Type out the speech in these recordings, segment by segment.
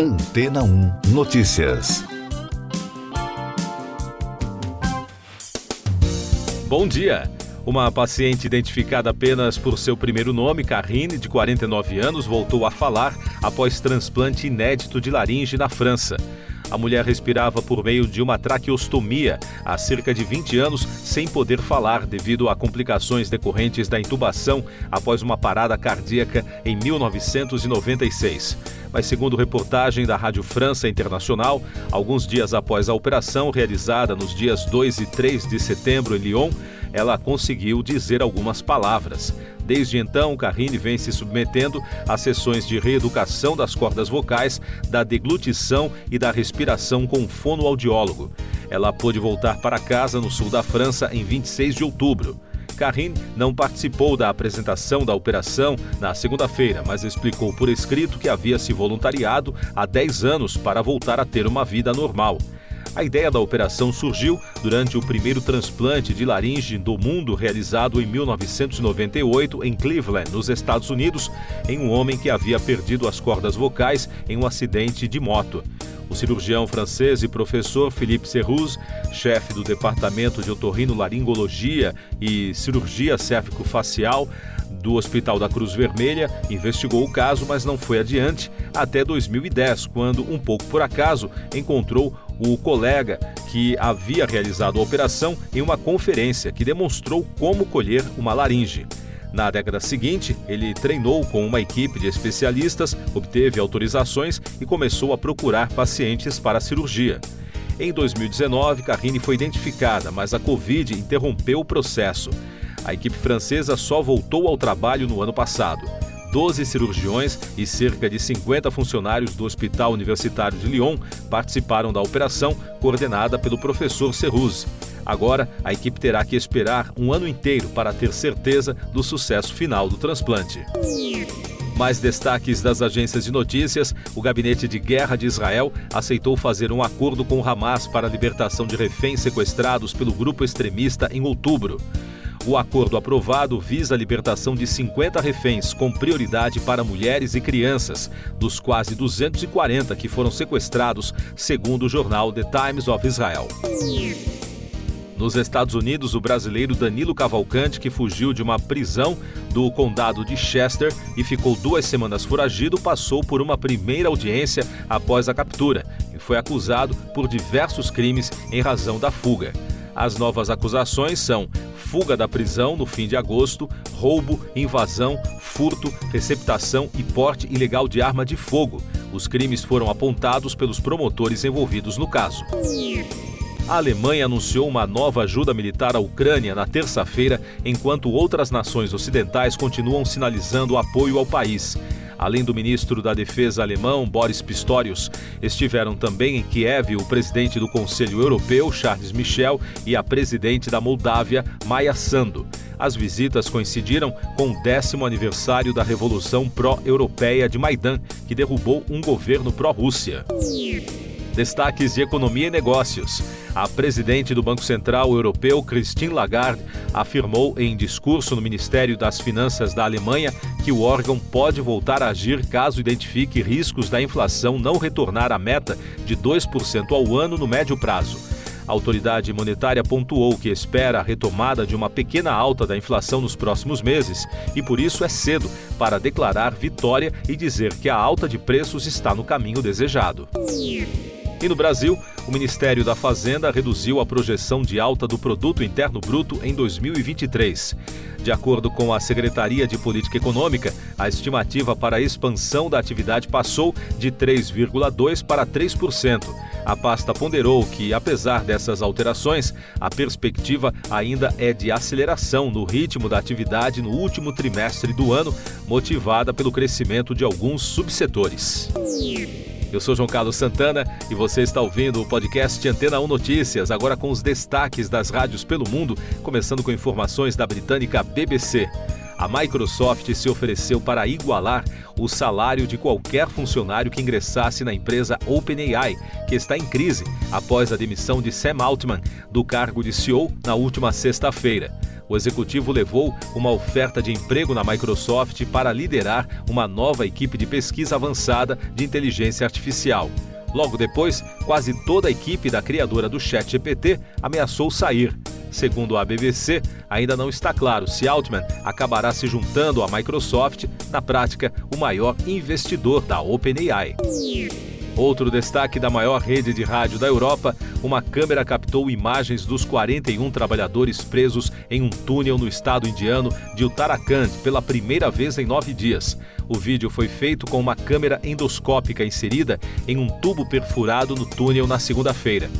Antena 1 Notícias. Bom dia. Uma paciente identificada apenas por seu primeiro nome, Carrine, de 49 anos, voltou a falar após transplante inédito de laringe na França. A mulher respirava por meio de uma traqueostomia há cerca de 20 anos, sem poder falar devido a complicações decorrentes da intubação após uma parada cardíaca em 1996. Mas, segundo reportagem da Rádio França Internacional, alguns dias após a operação realizada nos dias 2 e 3 de setembro em Lyon, ela conseguiu dizer algumas palavras. Desde então, Carrine vem se submetendo a sessões de reeducação das cordas vocais, da deglutição e da respiração com fonoaudiólogo. Ela pôde voltar para casa no sul da França em 26 de outubro. Carrine não participou da apresentação da operação na segunda-feira, mas explicou por escrito que havia se voluntariado há 10 anos para voltar a ter uma vida normal. A ideia da operação surgiu durante o primeiro transplante de laringe do mundo realizado em 1998 em Cleveland, nos Estados Unidos, em um homem que havia perdido as cordas vocais em um acidente de moto. O cirurgião francês e professor Philippe Serruz, chefe do Departamento de Otorrinolaringologia e Cirurgia Cérvico-Facial, do Hospital da Cruz Vermelha investigou o caso, mas não foi adiante até 2010, quando, um pouco por acaso, encontrou o colega que havia realizado a operação em uma conferência que demonstrou como colher uma laringe. Na década seguinte, ele treinou com uma equipe de especialistas, obteve autorizações e começou a procurar pacientes para a cirurgia. Em 2019, Carrine foi identificada, mas a Covid interrompeu o processo. A equipe francesa só voltou ao trabalho no ano passado. 12 cirurgiões e cerca de 50 funcionários do Hospital Universitário de Lyon participaram da operação, coordenada pelo professor Serruz. Agora, a equipe terá que esperar um ano inteiro para ter certeza do sucesso final do transplante. Mais destaques das agências de notícias: o Gabinete de Guerra de Israel aceitou fazer um acordo com o Hamas para a libertação de reféns sequestrados pelo grupo extremista em outubro. O acordo aprovado visa a libertação de 50 reféns, com prioridade para mulheres e crianças, dos quase 240 que foram sequestrados, segundo o jornal The Times of Israel. Nos Estados Unidos, o brasileiro Danilo Cavalcante, que fugiu de uma prisão do condado de Chester e ficou duas semanas foragido, passou por uma primeira audiência após a captura e foi acusado por diversos crimes em razão da fuga. As novas acusações são fuga da prisão no fim de agosto, roubo, invasão, furto, receptação e porte ilegal de arma de fogo. Os crimes foram apontados pelos promotores envolvidos no caso. A Alemanha anunciou uma nova ajuda militar à Ucrânia na terça-feira, enquanto outras nações ocidentais continuam sinalizando apoio ao país. Além do ministro da Defesa alemão, Boris Pistorius, estiveram também em Kiev o presidente do Conselho Europeu, Charles Michel, e a presidente da Moldávia, Maia Sandu. As visitas coincidiram com o décimo aniversário da Revolução Pró-Europeia de Maidan, que derrubou um governo pró-Rússia. Destaques de economia e negócios. A presidente do Banco Central Europeu, Christine Lagarde, afirmou em discurso no Ministério das Finanças da Alemanha que o órgão pode voltar a agir caso identifique riscos da inflação não retornar à meta de 2% ao ano no médio prazo. A autoridade monetária pontuou que espera a retomada de uma pequena alta da inflação nos próximos meses e por isso é cedo para declarar vitória e dizer que a alta de preços está no caminho desejado. E no Brasil, o Ministério da Fazenda reduziu a projeção de alta do produto interno bruto em 2023. De acordo com a Secretaria de Política Econômica, a estimativa para a expansão da atividade passou de 3,2 para 3%. A pasta ponderou que, apesar dessas alterações, a perspectiva ainda é de aceleração no ritmo da atividade no último trimestre do ano, motivada pelo crescimento de alguns subsetores. Eu sou João Carlos Santana e você está ouvindo o podcast Antena 1 Notícias, agora com os destaques das rádios pelo mundo, começando com informações da britânica BBC. A Microsoft se ofereceu para igualar o salário de qualquer funcionário que ingressasse na empresa OpenAI, que está em crise após a demissão de Sam Altman do cargo de CEO na última sexta-feira. O executivo levou uma oferta de emprego na Microsoft para liderar uma nova equipe de pesquisa avançada de inteligência artificial. Logo depois, quase toda a equipe da criadora do ChatGPT ameaçou sair. Segundo a BBC, ainda não está claro se Altman acabará se juntando à Microsoft, na prática, o maior investidor da OpenAI. Outro destaque da maior rede de rádio da Europa, uma câmera captou imagens dos 41 trabalhadores presos em um túnel no estado indiano de Uttarakhand pela primeira vez em nove dias. O vídeo foi feito com uma câmera endoscópica inserida em um tubo perfurado no túnel na segunda-feira.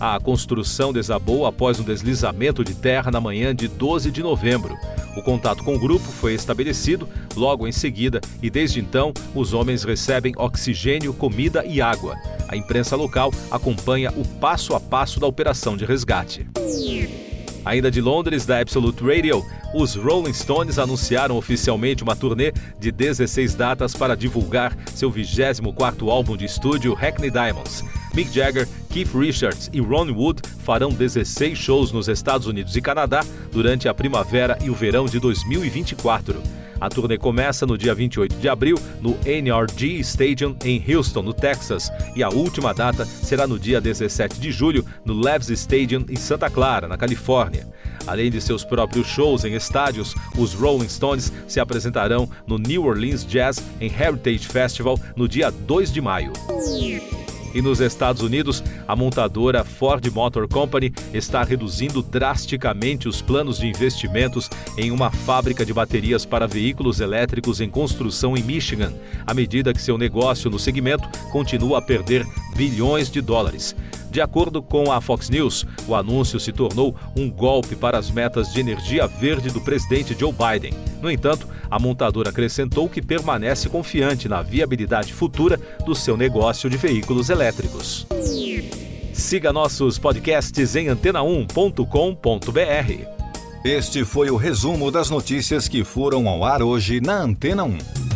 A construção desabou após um deslizamento de terra na manhã de 12 de novembro. O contato com o grupo foi estabelecido logo em seguida e desde então os homens recebem oxigênio, comida e água. A imprensa local acompanha o passo a passo da operação de resgate. Ainda de Londres, da Absolute Radio, os Rolling Stones anunciaram oficialmente uma turnê de 16 datas para divulgar seu 24º álbum de estúdio, Hackney Diamonds. Mick Jagger, Keith Richards e Ron Wood farão 16 shows nos Estados Unidos e Canadá durante a primavera e o verão de 2024. A turnê começa no dia 28 de abril no NRG Stadium em Houston, no Texas, e a última data será no dia 17 de julho no Levis Stadium em Santa Clara, na Califórnia. Além de seus próprios shows em estádios, os Rolling Stones se apresentarão no New Orleans Jazz em Heritage Festival no dia 2 de maio. E nos Estados Unidos, a montadora Ford Motor Company está reduzindo drasticamente os planos de investimentos em uma fábrica de baterias para veículos elétricos em construção em Michigan, à medida que seu negócio no segmento continua a perder bilhões de dólares. De acordo com a Fox News, o anúncio se tornou um golpe para as metas de energia verde do presidente Joe Biden. No entanto, a montadora acrescentou que permanece confiante na viabilidade futura do seu negócio de veículos elétricos. Siga nossos podcasts em antena1.com.br. Este foi o resumo das notícias que foram ao ar hoje na Antena 1.